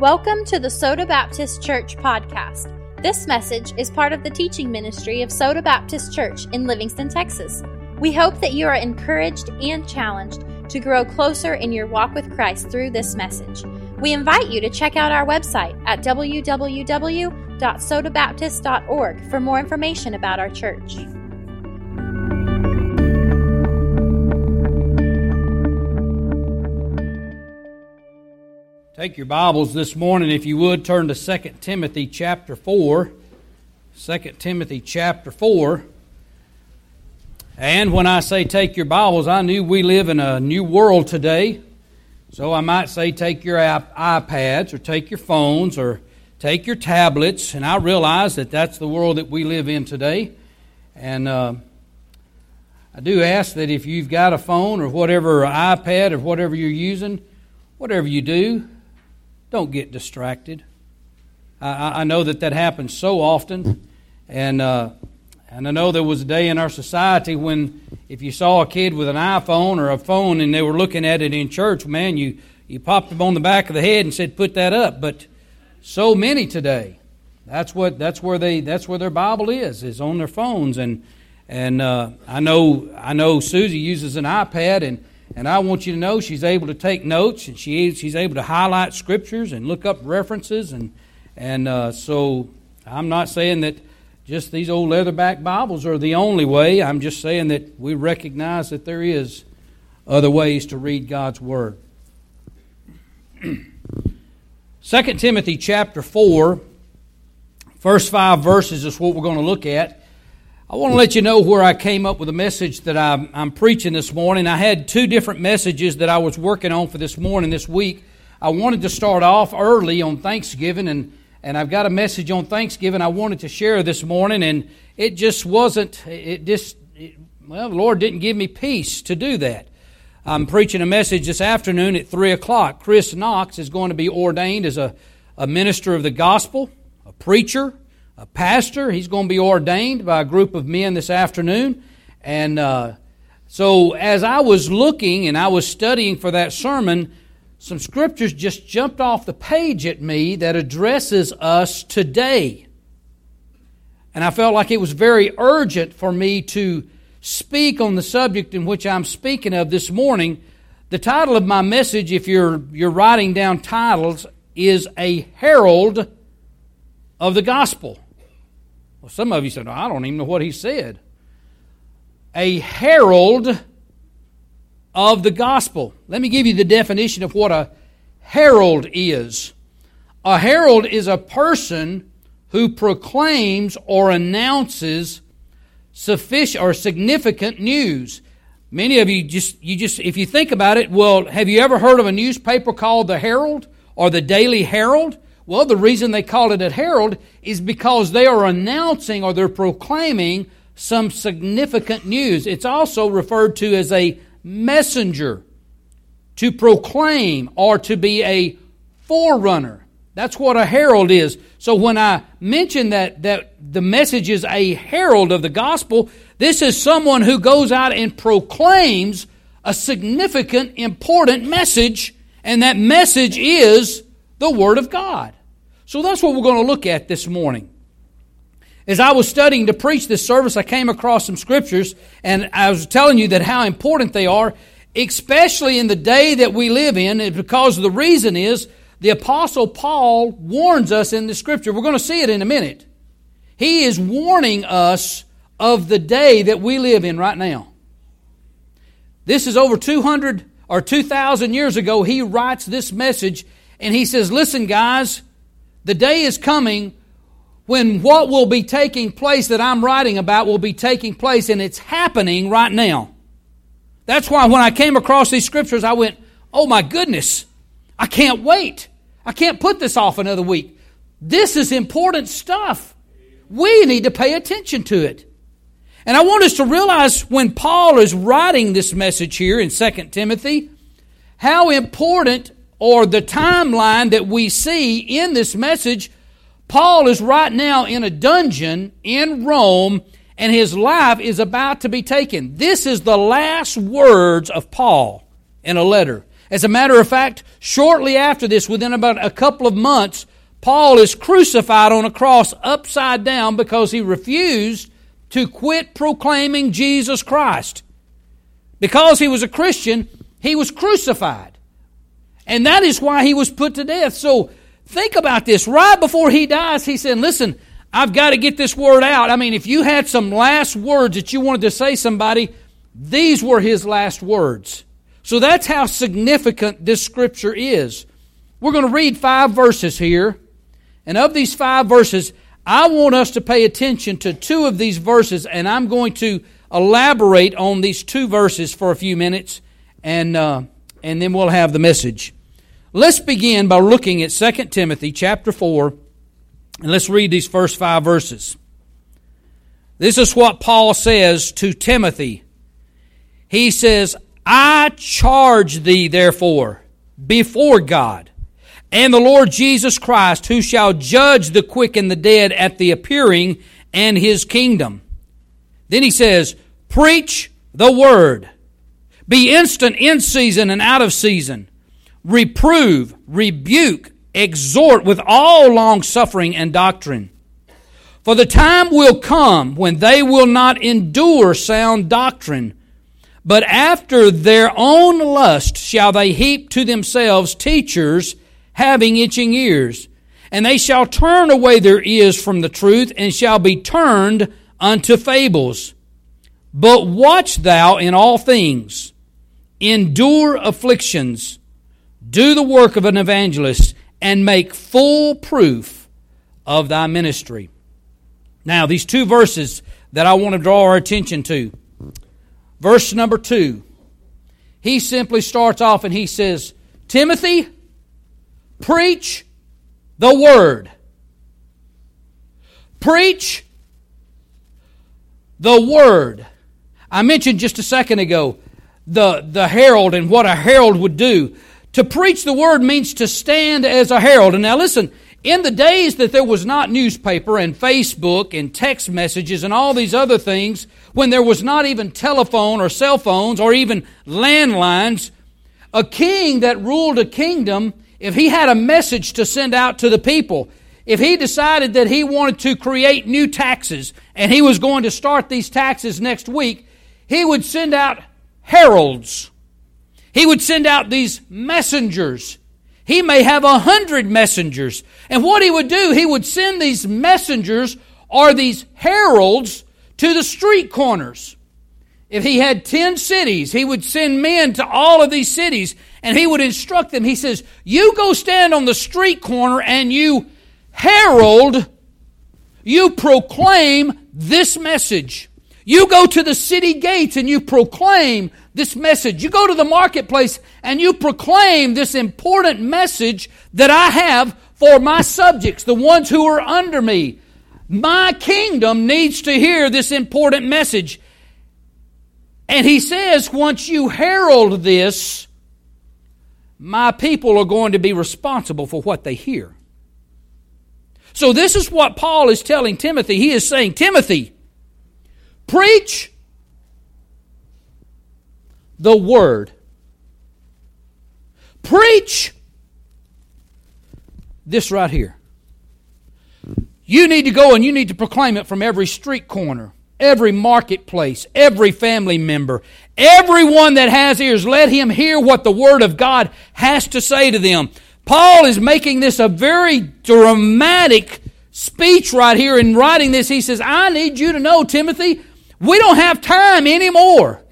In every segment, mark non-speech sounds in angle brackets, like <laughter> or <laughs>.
Welcome to the Soda Baptist Church podcast. This message is part of the teaching ministry of Soda Baptist Church in Livingston, Texas. We hope that you are encouraged and challenged to grow closer in your walk with Christ through this message. We invite you to check out our website at www.sodabaptist.org for more information about our church. Take your Bibles this morning, if you would, turn to 2 Timothy chapter 4. 2 Timothy chapter 4. And when I say take your Bibles, I knew we live in a new world today. So I might say take your iPads or take your phones or take your tablets. And I realize that that's the world that we live in today. And uh, I do ask that if you've got a phone or whatever, iPad or whatever you're using, whatever you do, don't get distracted. I, I know that that happens so often, and uh, and I know there was a day in our society when if you saw a kid with an iPhone or a phone and they were looking at it in church, man, you you popped them on the back of the head and said, "Put that up." But so many today, that's what that's where they that's where their Bible is is on their phones, and and uh, I know I know Susie uses an iPad and and I want you to know she's able to take notes and she, she's able to highlight scriptures and look up references. And, and uh, so I'm not saying that just these old leatherback Bibles are the only way. I'm just saying that we recognize that there is other ways to read God's Word. <clears throat> 2 Timothy chapter 4, first five verses is what we're going to look at. I want to let you know where I came up with a message that I'm, I'm, preaching this morning. I had two different messages that I was working on for this morning, this week. I wanted to start off early on Thanksgiving, and, and I've got a message on Thanksgiving I wanted to share this morning, and it just wasn't, it just, it, well, the Lord didn't give me peace to do that. I'm preaching a message this afternoon at 3 o'clock. Chris Knox is going to be ordained as a, a minister of the gospel, a preacher, a pastor. He's going to be ordained by a group of men this afternoon. And uh, so, as I was looking and I was studying for that sermon, some scriptures just jumped off the page at me that addresses us today. And I felt like it was very urgent for me to speak on the subject in which I'm speaking of this morning. The title of my message, if you're, you're writing down titles, is A Herald of the Gospel. Well, some of you said, I don't even know what he said. A herald of the gospel. Let me give you the definition of what a herald is. A herald is a person who proclaims or announces sufficient or significant news. Many of you just you just if you think about it, well, have you ever heard of a newspaper called the Herald or the Daily Herald? Well, the reason they call it a herald is because they are announcing or they're proclaiming some significant news. It's also referred to as a messenger, to proclaim or to be a forerunner. That's what a herald is. So when I mention that, that the message is a herald of the gospel, this is someone who goes out and proclaims a significant, important message, and that message is the Word of God. So that's what we're going to look at this morning. As I was studying to preach this service, I came across some scriptures, and I was telling you that how important they are, especially in the day that we live in, because the reason is the Apostle Paul warns us in the scripture. We're going to see it in a minute. He is warning us of the day that we live in right now. This is over 200 or 2,000 years ago. He writes this message, and he says, Listen, guys, the day is coming when what will be taking place that I'm writing about will be taking place, and it's happening right now. That's why when I came across these scriptures, I went, Oh my goodness, I can't wait. I can't put this off another week. This is important stuff. We need to pay attention to it. And I want us to realize when Paul is writing this message here in 2 Timothy, how important or the timeline that we see in this message, Paul is right now in a dungeon in Rome and his life is about to be taken. This is the last words of Paul in a letter. As a matter of fact, shortly after this, within about a couple of months, Paul is crucified on a cross upside down because he refused to quit proclaiming Jesus Christ. Because he was a Christian, he was crucified. And that is why he was put to death. So think about this. Right before he dies, he said, Listen, I've got to get this word out. I mean, if you had some last words that you wanted to say somebody, these were his last words. So that's how significant this scripture is. We're going to read five verses here. And of these five verses, I want us to pay attention to two of these verses, and I'm going to elaborate on these two verses for a few minutes, and, uh, and then we'll have the message. Let's begin by looking at 2 Timothy chapter 4, and let's read these first five verses. This is what Paul says to Timothy. He says, I charge thee, therefore, before God and the Lord Jesus Christ, who shall judge the quick and the dead at the appearing and his kingdom. Then he says, Preach the word. Be instant in season and out of season. Reprove, rebuke, exhort with all long suffering and doctrine. For the time will come when they will not endure sound doctrine, but after their own lust shall they heap to themselves teachers having itching ears. And they shall turn away their ears from the truth and shall be turned unto fables. But watch thou in all things, endure afflictions, do the work of an evangelist, and make full proof of thy ministry. Now, these two verses that I want to draw our attention to. Verse number two, he simply starts off and he says, Timothy, Preach the word. Preach the word. I mentioned just a second ago the, the herald and what a herald would do. To preach the word means to stand as a herald. And now listen, in the days that there was not newspaper and Facebook and text messages and all these other things, when there was not even telephone or cell phones or even landlines, a king that ruled a kingdom if he had a message to send out to the people, if he decided that he wanted to create new taxes and he was going to start these taxes next week, he would send out heralds. He would send out these messengers. He may have a hundred messengers. And what he would do, he would send these messengers or these heralds to the street corners. If he had 10 cities, he would send men to all of these cities and he would instruct them. He says, You go stand on the street corner and you herald, you proclaim this message. You go to the city gates and you proclaim this message. You go to the marketplace and you proclaim this important message that I have for my subjects, the ones who are under me. My kingdom needs to hear this important message. And he says, once you herald this, my people are going to be responsible for what they hear. So, this is what Paul is telling Timothy. He is saying, Timothy, preach the word. Preach this right here. You need to go and you need to proclaim it from every street corner every marketplace, every family member, everyone that has ears, let him hear what the Word of God has to say to them. Paul is making this a very dramatic speech right here in writing this. He says, I need you to know, Timothy, we don't have time anymore.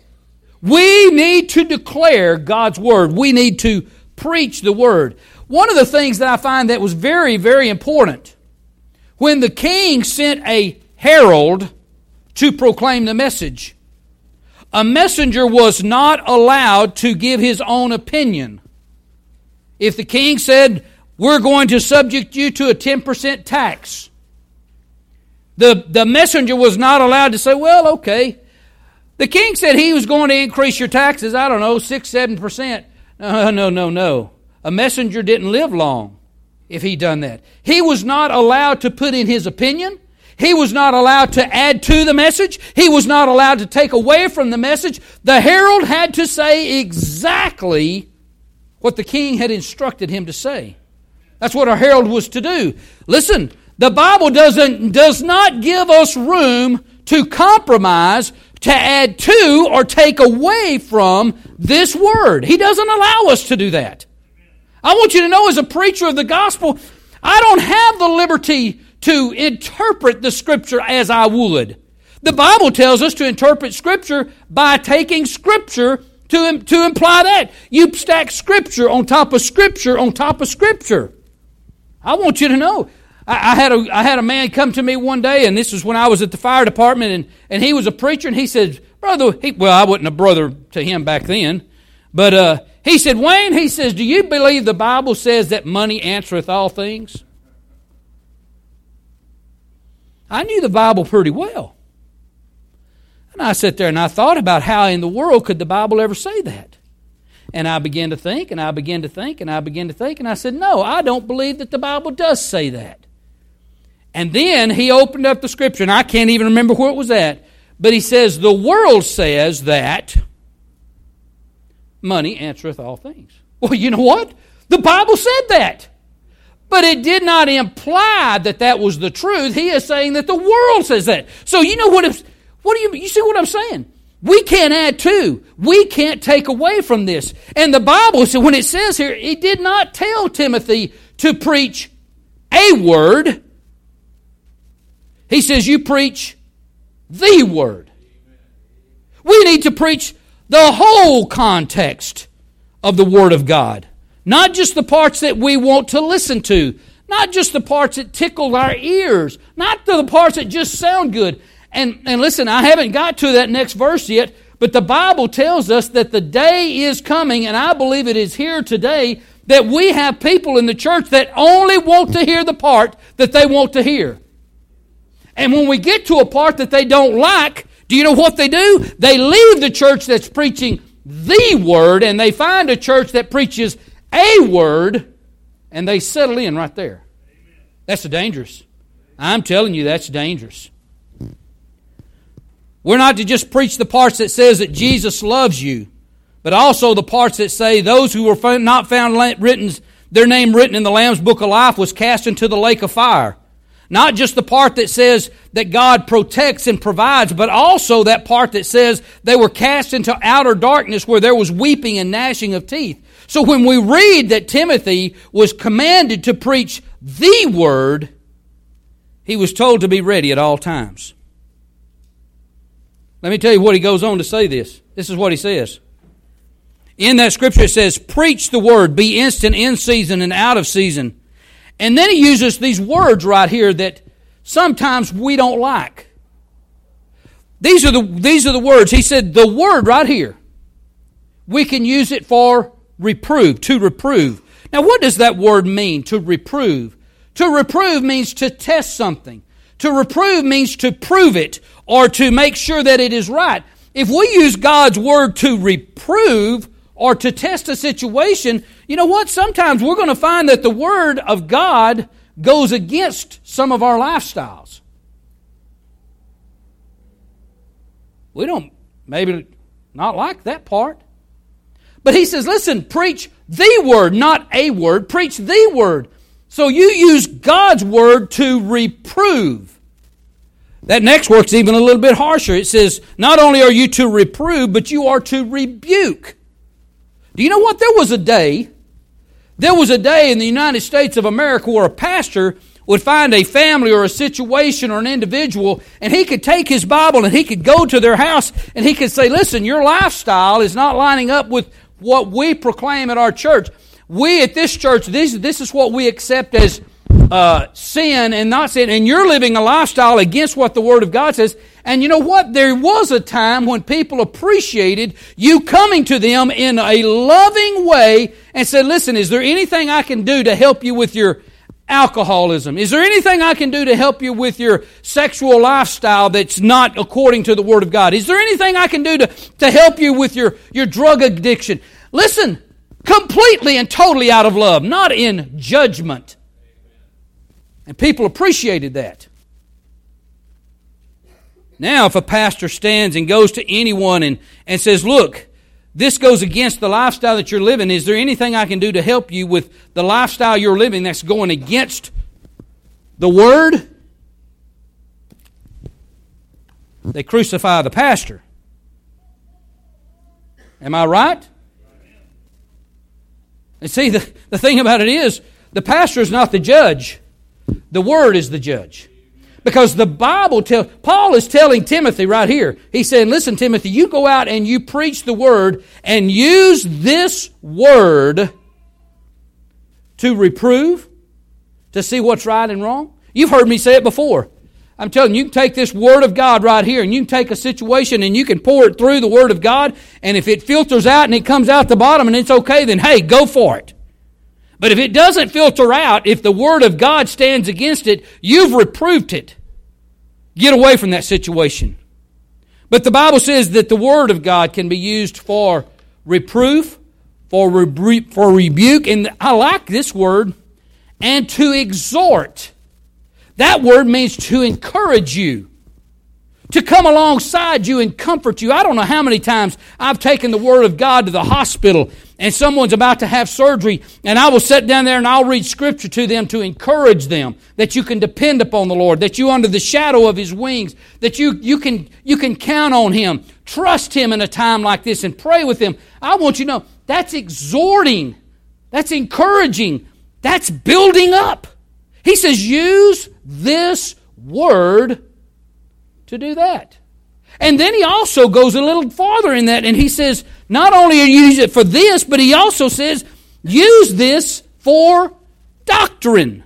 We need to declare God's Word. We need to preach the Word. One of the things that I find that was very, very important, when the king sent a herald to proclaim the message. A messenger was not allowed to give his own opinion. If the king said, We're going to subject you to a 10% tax, the, the messenger was not allowed to say, Well, okay. The king said he was going to increase your taxes, I don't know, 6 7%. No, no, no, no. A messenger didn't live long if he done that. He was not allowed to put in his opinion. He was not allowed to add to the message. He was not allowed to take away from the message. The herald had to say exactly what the king had instructed him to say. That's what a herald was to do. Listen, the Bible doesn't, does not give us room to compromise, to add to, or take away from this word. He doesn't allow us to do that. I want you to know, as a preacher of the gospel, I don't have the liberty to interpret the scripture as I would. The Bible tells us to interpret scripture by taking scripture to, to imply that. You stack scripture on top of scripture on top of scripture. I want you to know I, I, had a I had a man come to me one day, and this was when I was at the fire department, and, and he was a preacher, and he said, "Brother, he, well, I wasn't a brother to him back then, but uh, he said, Wayne, he says, do you believe the Bible says that money answereth all things?" I knew the Bible pretty well. And I sat there and I thought about how in the world could the Bible ever say that? And I began to think, and I began to think, and I began to think, and I said, No, I don't believe that the Bible does say that. And then he opened up the scripture, and I can't even remember where it was at, but he says, The world says that money answereth all things. Well, you know what? The Bible said that. But it did not imply that that was the truth. He is saying that the world says that. So you know what? What do you you see what I'm saying? We can't add to. We can't take away from this. And the Bible, so when it says here, it did not tell Timothy to preach a word, he says, You preach the Word. We need to preach the whole context of the Word of God, not just the parts that we want to listen to, not just the parts that tickle our ears, not the parts that just sound good. And, and listen, I haven't got to that next verse yet, but the Bible tells us that the day is coming, and I believe it is here today, that we have people in the church that only want to hear the part that they want to hear. And when we get to a part that they don't like, do you know what they do? They leave the church that's preaching the word and they find a church that preaches a word and they settle in right there. That's dangerous. I'm telling you, that's dangerous. We're not to just preach the parts that says that Jesus loves you, but also the parts that say those who were not found written, their name written in the Lamb's Book of Life was cast into the lake of fire. Not just the part that says that God protects and provides, but also that part that says they were cast into outer darkness where there was weeping and gnashing of teeth. So when we read that Timothy was commanded to preach the word, he was told to be ready at all times. Let me tell you what he goes on to say this. This is what he says. In that scripture it says, Preach the word, be instant in season and out of season and then he uses these words right here that sometimes we don't like. These are the, these are the words. He said, the word right here, we can use it for reprove, to reprove. Now, what does that word mean, to reprove? To reprove means to test something. To reprove means to prove it or to make sure that it is right. If we use God's word to reprove, or to test a situation, you know what? Sometimes we're going to find that the Word of God goes against some of our lifestyles. We don't maybe not like that part. But he says, listen, preach the word, not a word. Preach the word. So you use God's word to reprove. That next work's even a little bit harsher. It says, not only are you to reprove, but you are to rebuke. Do you know what? There was a day, there was a day in the United States of America where a pastor would find a family or a situation or an individual and he could take his Bible and he could go to their house and he could say, listen, your lifestyle is not lining up with what we proclaim at our church. We at this church, this, this is what we accept as uh, sin and not sin, and you're living a lifestyle against what the Word of God says. And you know what? There was a time when people appreciated you coming to them in a loving way and said, listen, is there anything I can do to help you with your alcoholism? Is there anything I can do to help you with your sexual lifestyle that's not according to the Word of God? Is there anything I can do to, to help you with your, your drug addiction? Listen, completely and totally out of love, not in judgment. And people appreciated that. Now, if a pastor stands and goes to anyone and, and says, Look, this goes against the lifestyle that you're living. Is there anything I can do to help you with the lifestyle you're living that's going against the Word? They crucify the pastor. Am I right? And see, the, the thing about it is, the pastor is not the judge, the Word is the judge. Because the Bible tells, Paul is telling Timothy right here, he's saying, listen, Timothy, you go out and you preach the word and use this word to reprove, to see what's right and wrong. You've heard me say it before. I'm telling you, you can take this Word of God right here and you can take a situation and you can pour it through the Word of God. And if it filters out and it comes out the bottom and it's okay, then hey, go for it. But if it doesn't filter out, if the Word of God stands against it, you've reproved it. Get away from that situation. But the Bible says that the Word of God can be used for reproof, for, rebu- for rebuke, and I like this word, and to exhort. That word means to encourage you to come alongside you and comfort you. I don't know how many times I've taken the Word of God to the hospital and someone's about to have surgery, and I will sit down there and I'll read Scripture to them to encourage them that you can depend upon the Lord, that you under the shadow of His wings, that you, you, can, you can count on Him, trust Him in a time like this, and pray with Him. I want you to know that's exhorting, that's encouraging, that's building up. He says, use this Word to do that. And then he also goes a little farther in that and he says, not only use it for this, but he also says, use this for doctrine.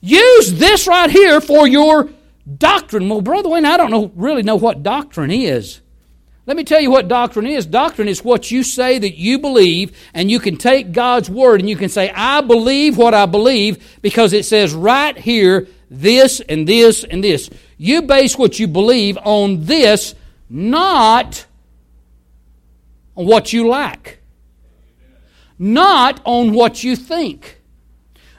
Use this right here for your doctrine. Well, Brother Wayne, I don't know, really know what doctrine is. Let me tell you what doctrine is. Doctrine is what you say that you believe, and you can take God's word and you can say, I believe what I believe because it says right here this and this and this. You base what you believe on this, not on what you lack, not on what you think,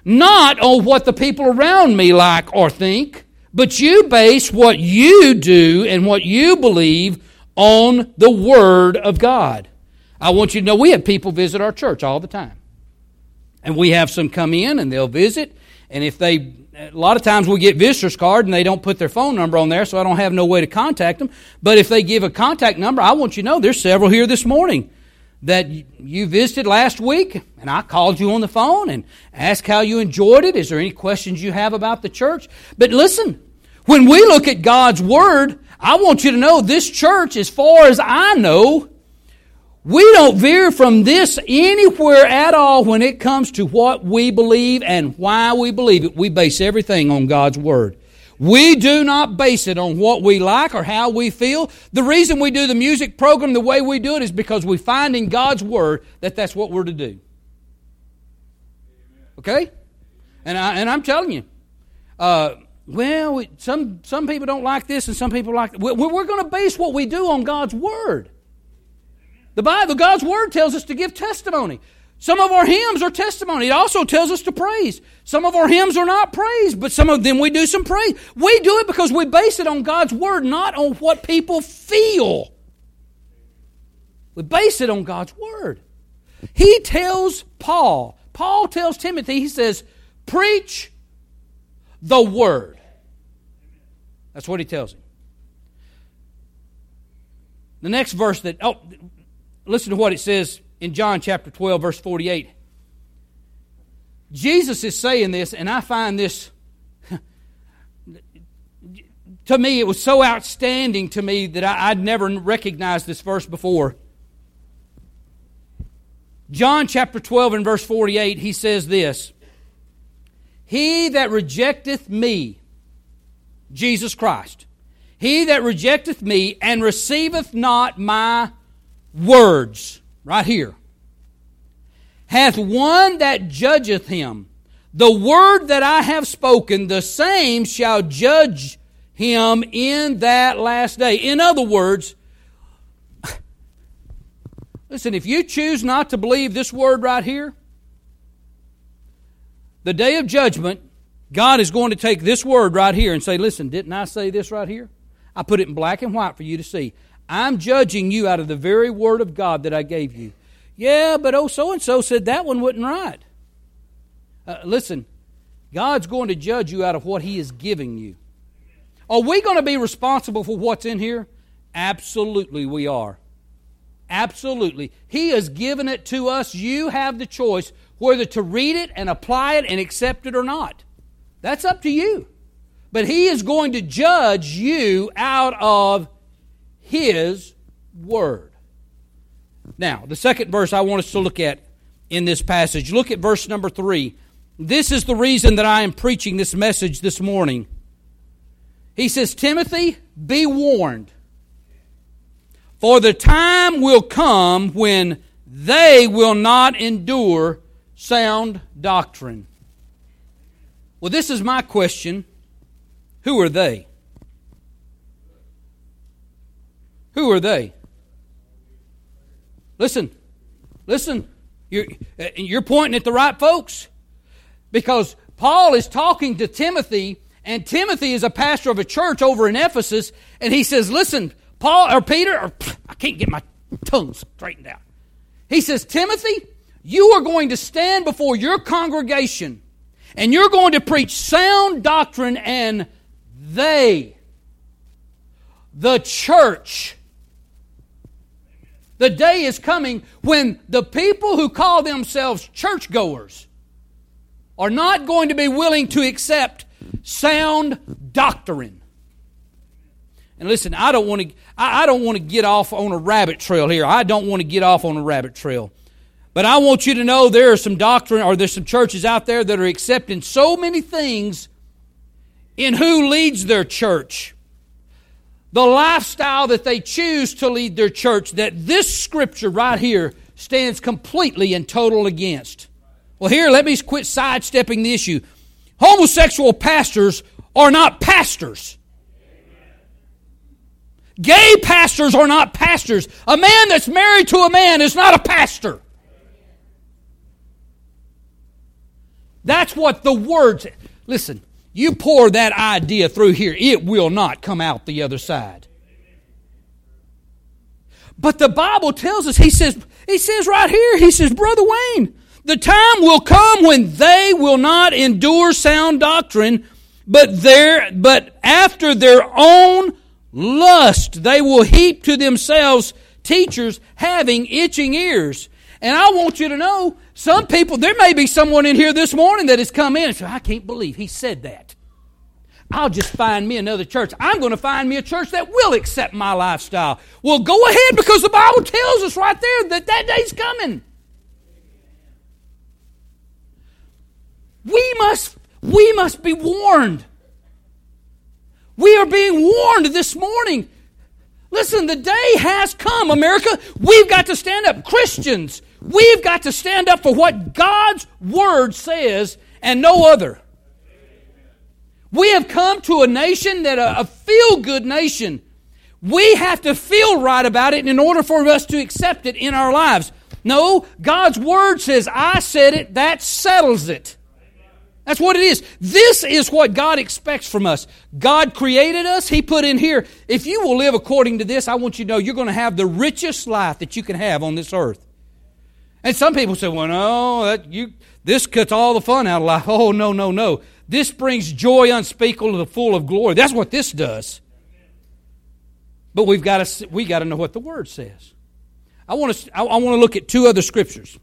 not on what the people around me like or think, but you base what you do and what you believe on the Word of God. I want you to know we have people visit our church all the time. And we have some come in and they'll visit. And if they a lot of times we get visitors card and they don't put their phone number on there, so I don't have no way to contact them. But if they give a contact number, I want you to know there's several here this morning that you visited last week, and I called you on the phone and asked how you enjoyed it. Is there any questions you have about the church? But listen, when we look at God's Word, I want you to know this church, as far as I know, we don't veer from this anywhere at all when it comes to what we believe and why we believe it. We base everything on God's Word. We do not base it on what we like or how we feel. The reason we do the music program the way we do it is because we find in God's Word that that's what we're to do. Okay? And, I, and I'm telling you, uh, well, we, some, some people don't like this and some people like We're, we're going to base what we do on God's Word. The Bible, God's Word tells us to give testimony. Some of our hymns are testimony. It also tells us to praise. Some of our hymns are not praise, but some of them we do some praise. We do it because we base it on God's Word, not on what people feel. We base it on God's Word. He tells Paul, Paul tells Timothy, he says, preach the Word. That's what he tells him. The next verse that, oh, listen to what it says in John chapter 12, verse 48. Jesus is saying this, and I find this, <laughs> to me, it was so outstanding to me that I, would never recognized this verse before. John chapter 12 and verse 48, he says this He that rejecteth me, Jesus Christ, he that rejecteth me and receiveth not my words, right here, hath one that judgeth him. The word that I have spoken, the same shall judge him in that last day. In other words, <sighs> listen, if you choose not to believe this word right here, the day of judgment, God is going to take this word right here and say, Listen, didn't I say this right here? I put it in black and white for you to see. I'm judging you out of the very word of God that I gave you. Yeah, but oh, so and so said that one wasn't right. Uh, listen, God's going to judge you out of what He is giving you. Are we going to be responsible for what's in here? Absolutely, we are. Absolutely. He has given it to us. You have the choice whether to read it and apply it and accept it or not. That's up to you. But He is going to judge you out of His Word. Now, the second verse I want us to look at in this passage. Look at verse number three. This is the reason that I am preaching this message this morning. He says, Timothy, be warned. For the time will come when they will not endure sound doctrine. Well, this is my question. Who are they? Who are they? Listen, listen. You're, uh, you're pointing at the right folks. Because Paul is talking to Timothy, and Timothy is a pastor of a church over in Ephesus, and he says, Listen, Paul or Peter, or I can't get my tongue straightened out. He says, Timothy, you are going to stand before your congregation and you're going to preach sound doctrine, and they, the church, the day is coming when the people who call themselves churchgoers are not going to be willing to accept sound doctrine. And listen, I don't want to I, don't want to get off on a rabbit trail here. I don't want to get off on a rabbit trail. But I want you to know there are some doctrine or there's some churches out there that are accepting so many things in who leads their church. The lifestyle that they choose to lead their church that this scripture right here stands completely and total against. Well, here, let me quit sidestepping the issue. Homosexual pastors are not pastors. Gay pastors are not pastors. A man that's married to a man is not a pastor. That's what the words. Listen, you pour that idea through here, it will not come out the other side. But the Bible tells us, he says, he says right here, he says, Brother Wayne, the time will come when they will not endure sound doctrine, but their, but after their own lust. They will heap to themselves teachers having itching ears. And I want you to know, some people, there may be someone in here this morning that has come in and said, I can't believe he said that. I'll just find me another church. I'm going to find me a church that will accept my lifestyle. Well, go ahead because the Bible tells us right there that that day's coming. We must, we must be warned. We are being warned this morning. Listen, the day has come, America. We've got to stand up. Christians, we've got to stand up for what God's Word says and no other. We have come to a nation that a, a feel good nation. We have to feel right about it in order for us to accept it in our lives. No, God's Word says, I said it, that settles it. That's what it is. This is what God expects from us. God created us. He put in here, if you will live according to this, I want you to know you're going to have the richest life that you can have on this earth. And some people say, well, no, that, you, this cuts all the fun out of life. <laughs> Oh, no, no, no. This brings joy unspeakable to the full of glory. That's what this does. But we've got to, we got to know what the Word says. I want to, I want to look at two other scriptures.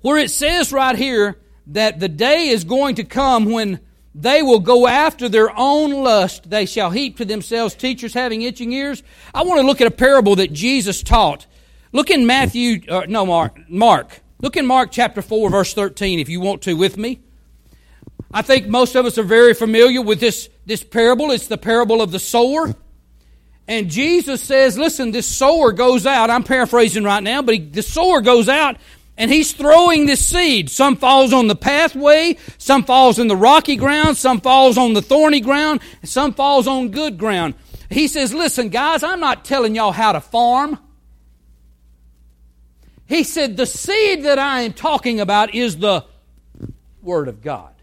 Where it says right here, that the day is going to come when they will go after their own lust. They shall heap to themselves teachers having itching ears. I want to look at a parable that Jesus taught. Look in Matthew, uh, no, Mark, Mark. Look in Mark chapter 4, verse 13, if you want to with me. I think most of us are very familiar with this, this parable. It's the parable of the sower. And Jesus says, listen, this sower goes out. I'm paraphrasing right now, but he, the sower goes out and he's throwing this seed. Some falls on the pathway, some falls in the rocky ground, some falls on the thorny ground, some falls on good ground. He says, Listen, guys, I'm not telling y'all how to farm. He said, The seed that I am talking about is the Word of God.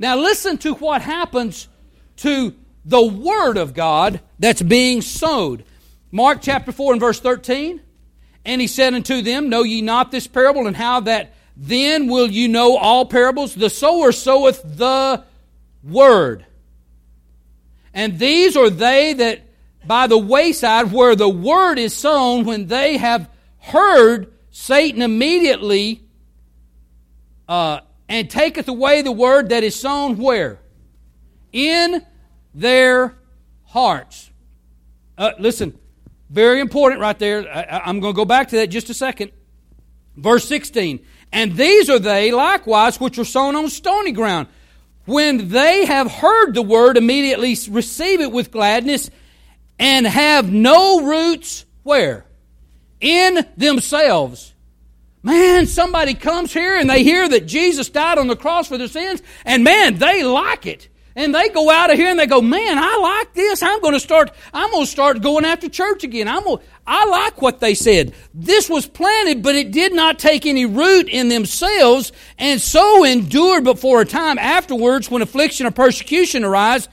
Now, listen to what happens to the Word of God that's being sowed. Mark chapter 4 and verse 13. And he said unto them, Know ye not this parable, and how that then will you know all parables? The sower soweth the word. And these are they that by the wayside where the word is sown, when they have heard, Satan immediately uh, and taketh away the word that is sown where? In their hearts. Uh, listen, very important right there. I, I'm going to go back to that just a second. Verse 16. And these are they likewise which are sown on stony ground. When they have heard the word, immediately receive it with gladness and have no roots where? In themselves. Man, somebody comes here and they hear that Jesus died on the cross for their sins, and man, they like it. And they go out of here and they go, man, I like this. I'm going to start, I'm going to start going after church again. I'm going, I like what they said. This was planted, but it did not take any root in themselves and so endured but for a time afterwards when affliction or persecution arise.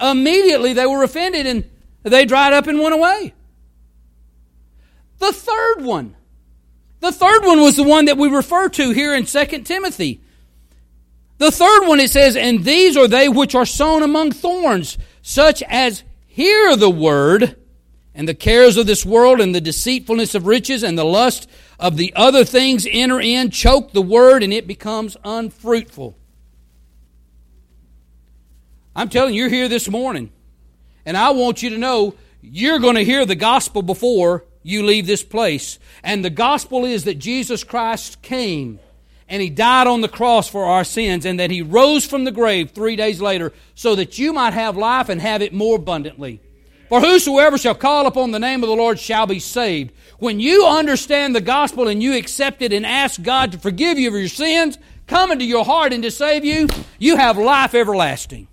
Immediately they were offended and they dried up and went away. The third one. The third one was the one that we refer to here in 2 Timothy. The third one it says, And these are they which are sown among thorns, such as hear the word, and the cares of this world, and the deceitfulness of riches, and the lust of the other things enter in, choke the word, and it becomes unfruitful. I'm telling you, you're here this morning, and I want you to know you're going to hear the gospel before you leave this place. And the gospel is that Jesus Christ came and he died on the cross for our sins and that he rose from the grave three days later so that you might have life and have it more abundantly. For whosoever shall call upon the name of the Lord shall be saved. When you understand the gospel and you accept it and ask God to forgive you of your sins, come into your heart and to save you, you have life everlasting.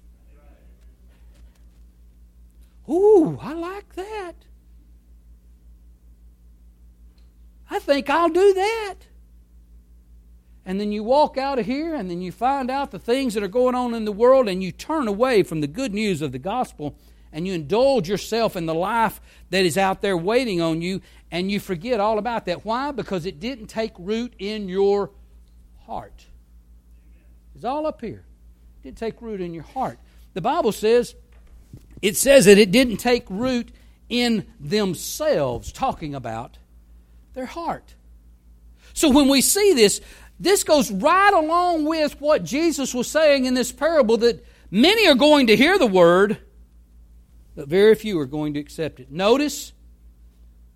Ooh, I like that. I think I'll do that. And then you walk out of here and then you find out the things that are going on in the world and you turn away from the good news of the gospel and you indulge yourself in the life that is out there waiting on you and you forget all about that. Why? Because it didn't take root in your heart. It's all up here. It didn't take root in your heart. The Bible says it says that it didn't take root in themselves, talking about their heart. So when we see this, this goes right along with what Jesus was saying in this parable that many are going to hear the word, but very few are going to accept it. Notice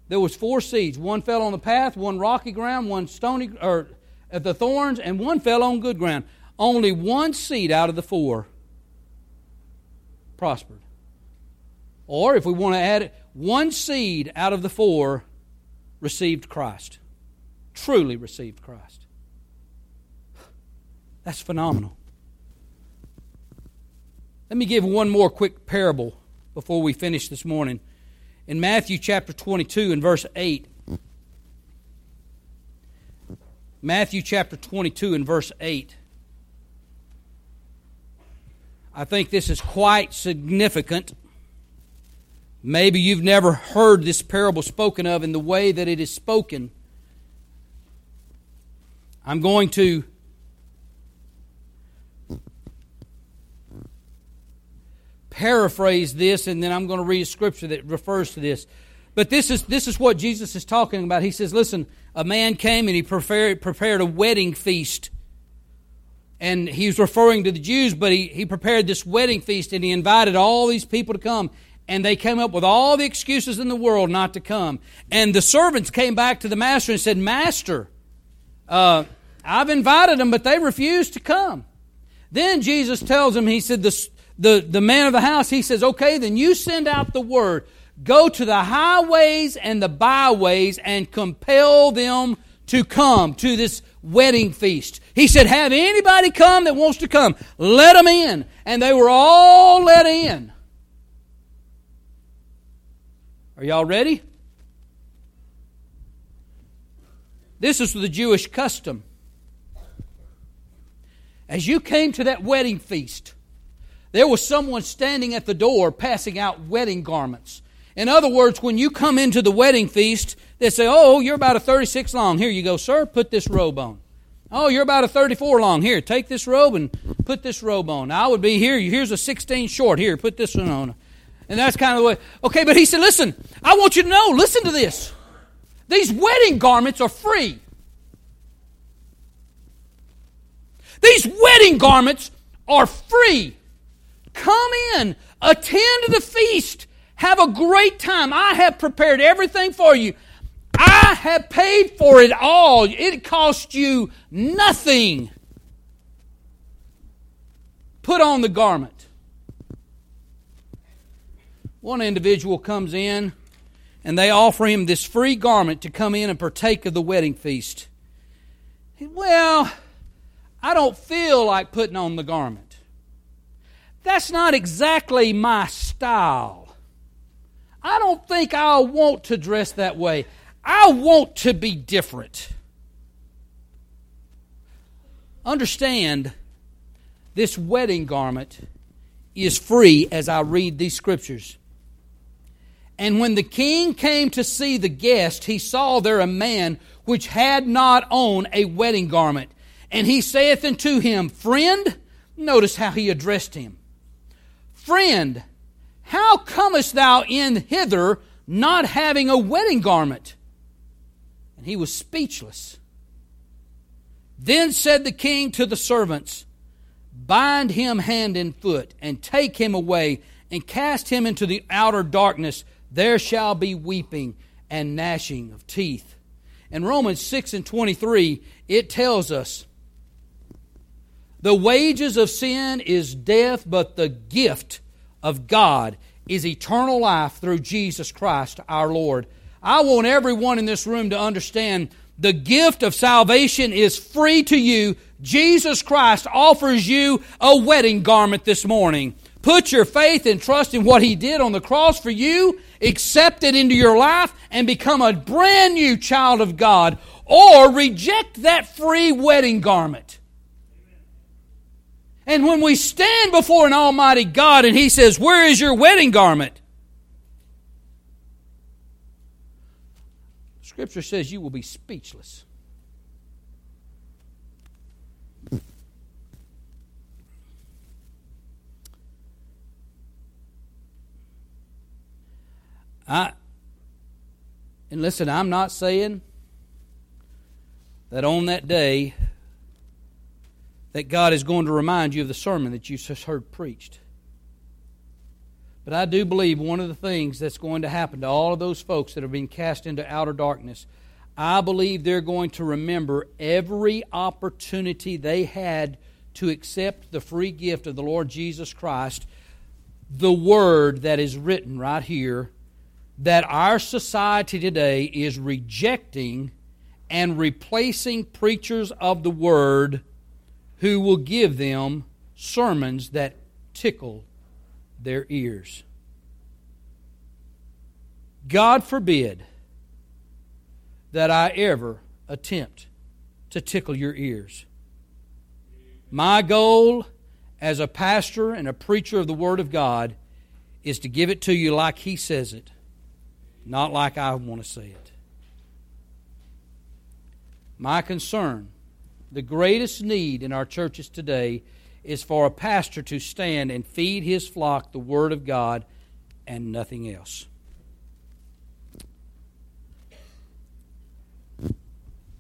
there was four seeds. One fell on the path, one rocky ground, one stony or at the thorns, and one fell on good ground. Only one seed out of the four prospered. Or if we want to add it, one seed out of the four received Christ. Truly received Christ. That's phenomenal. Let me give one more quick parable before we finish this morning. In Matthew chapter 22 and verse 8, Matthew chapter 22 and verse 8. I think this is quite significant Maybe you've never heard this parable spoken of in the way that it is spoken. I'm going to paraphrase this and then I'm going to read a scripture that refers to this. But this is, this is what Jesus is talking about. He says, Listen, a man came and he prepared, prepared a wedding feast. And he was referring to the Jews, but he, he prepared this wedding feast and he invited all these people to come and they came up with all the excuses in the world not to come. And the servants came back to the master and said, Master, uh, I've invited them, but they refused to come. Then Jesus tells them, He said, the, the, the man of the house, he says, Okay, then you send out the word. Go to the highways and the byways and compel them to come to this wedding feast. He said, Have anybody come that wants to come. Let them in. And they were all let in. Are y'all ready? This is the Jewish custom. As you came to that wedding feast, there was someone standing at the door passing out wedding garments. In other words, when you come into the wedding feast, they say, Oh, you're about a 36 long. Here you go, sir. Put this robe on. Oh, you're about a 34 long. Here, take this robe and put this robe on. I would be here. Here's a 16 short. Here, put this one on. And that's kind of the way. Okay, but he said, Listen, I want you to know, listen to this. These wedding garments are free. These wedding garments are free. Come in, attend the feast, have a great time. I have prepared everything for you. I have paid for it all. It cost you nothing. Put on the garment. One individual comes in and they offer him this free garment to come in and partake of the wedding feast. Well, I don't feel like putting on the garment. That's not exactly my style. I don't think I want to dress that way. I want to be different. Understand, this wedding garment is free as I read these scriptures. And when the king came to see the guest, he saw there a man which had not on a wedding garment. And he saith unto him, Friend, notice how he addressed him. Friend, how comest thou in hither not having a wedding garment? And he was speechless. Then said the king to the servants, Bind him hand and foot, and take him away, and cast him into the outer darkness. There shall be weeping and gnashing of teeth. In Romans 6 and 23, it tells us, The wages of sin is death, but the gift of God is eternal life through Jesus Christ our Lord. I want everyone in this room to understand the gift of salvation is free to you. Jesus Christ offers you a wedding garment this morning. Put your faith and trust in what He did on the cross for you, accept it into your life, and become a brand new child of God. Or reject that free wedding garment. And when we stand before an Almighty God and He says, Where is your wedding garment? Scripture says you will be speechless. I and listen, I'm not saying that on that day that God is going to remind you of the sermon that you just heard preached. But I do believe one of the things that's going to happen to all of those folks that are being cast into outer darkness, I believe they're going to remember every opportunity they had to accept the free gift of the Lord Jesus Christ, the word that is written right here that our society today is rejecting and replacing preachers of the word who will give them sermons that tickle their ears. God forbid that I ever attempt to tickle your ears. My goal as a pastor and a preacher of the Word of God is to give it to you like He says it, not like I want to say it. My concern, the greatest need in our churches today, is for a pastor to stand and feed his flock the Word of God and nothing else.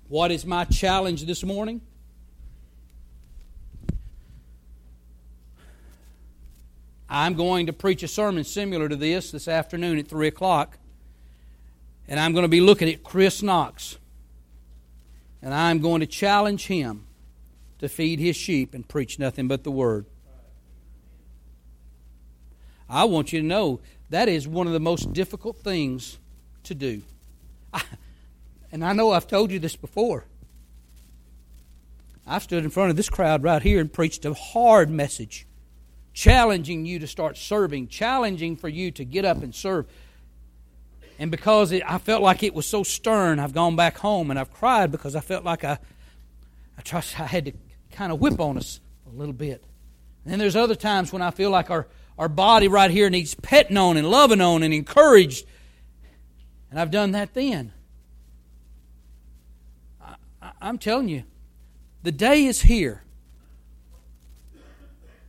What is my challenge this morning? I'm going to preach a sermon similar to this this afternoon at 3 o'clock. And I'm going to be looking at Chris Knox. And I'm going to challenge him to feed his sheep and preach nothing but the word. I want you to know that is one of the most difficult things to do. I, and I know I've told you this before. I stood in front of this crowd right here and preached a hard message, challenging you to start serving, challenging for you to get up and serve. And because it, I felt like it was so stern, I've gone back home and I've cried because I felt like I, I trust <laughs> I had to kind of whip on us a little bit. And then there's other times when I feel like our, our body right here needs petting on and loving on and encouraged And I've done that then. I, am telling you, the day is here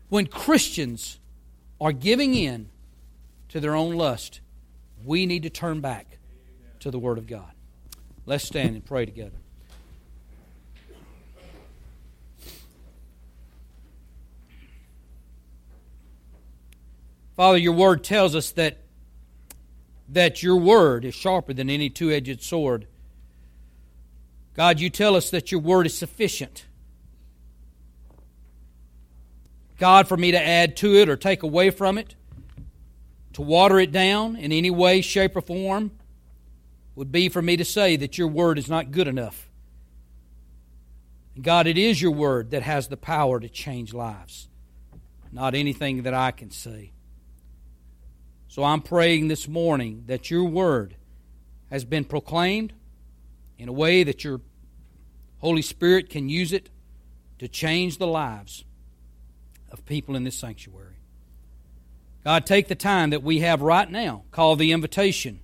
when Christians are giving in to their own lust. We need to turn back to the Word of God. Let's stand and pray together. Father, your word tells us that, that your word is sharper than any two edged sword. God, you tell us that your word is sufficient. God, for me to add to it or take away from it, to water it down in any way, shape, or form, would be for me to say that your word is not good enough. God, it is your word that has the power to change lives, not anything that I can say. So I'm praying this morning that your word has been proclaimed in a way that your Holy Spirit can use it to change the lives of people in this sanctuary. God, take the time that we have right now, call the invitation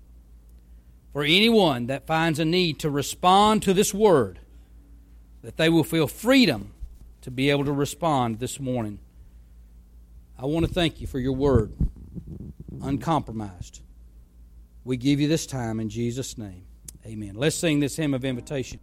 for anyone that finds a need to respond to this word, that they will feel freedom to be able to respond this morning. I want to thank you for your word uncompromised. We give you this time in Jesus' name. Amen. Let's sing this hymn of invitation.